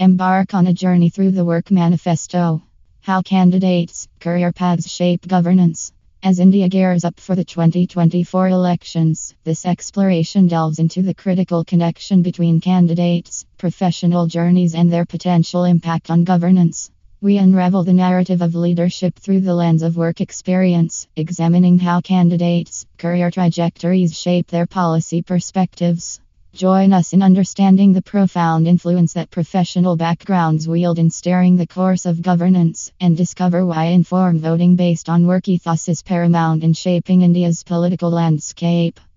Embark on a journey through the Work Manifesto. How candidates' career paths shape governance. As India gears up for the 2024 elections, this exploration delves into the critical connection between candidates' professional journeys and their potential impact on governance. We unravel the narrative of leadership through the lens of work experience, examining how candidates' career trajectories shape their policy perspectives. Join us in understanding the profound influence that professional backgrounds wield in steering the course of governance, and discover why informed voting based on work ethos is paramount in shaping India's political landscape.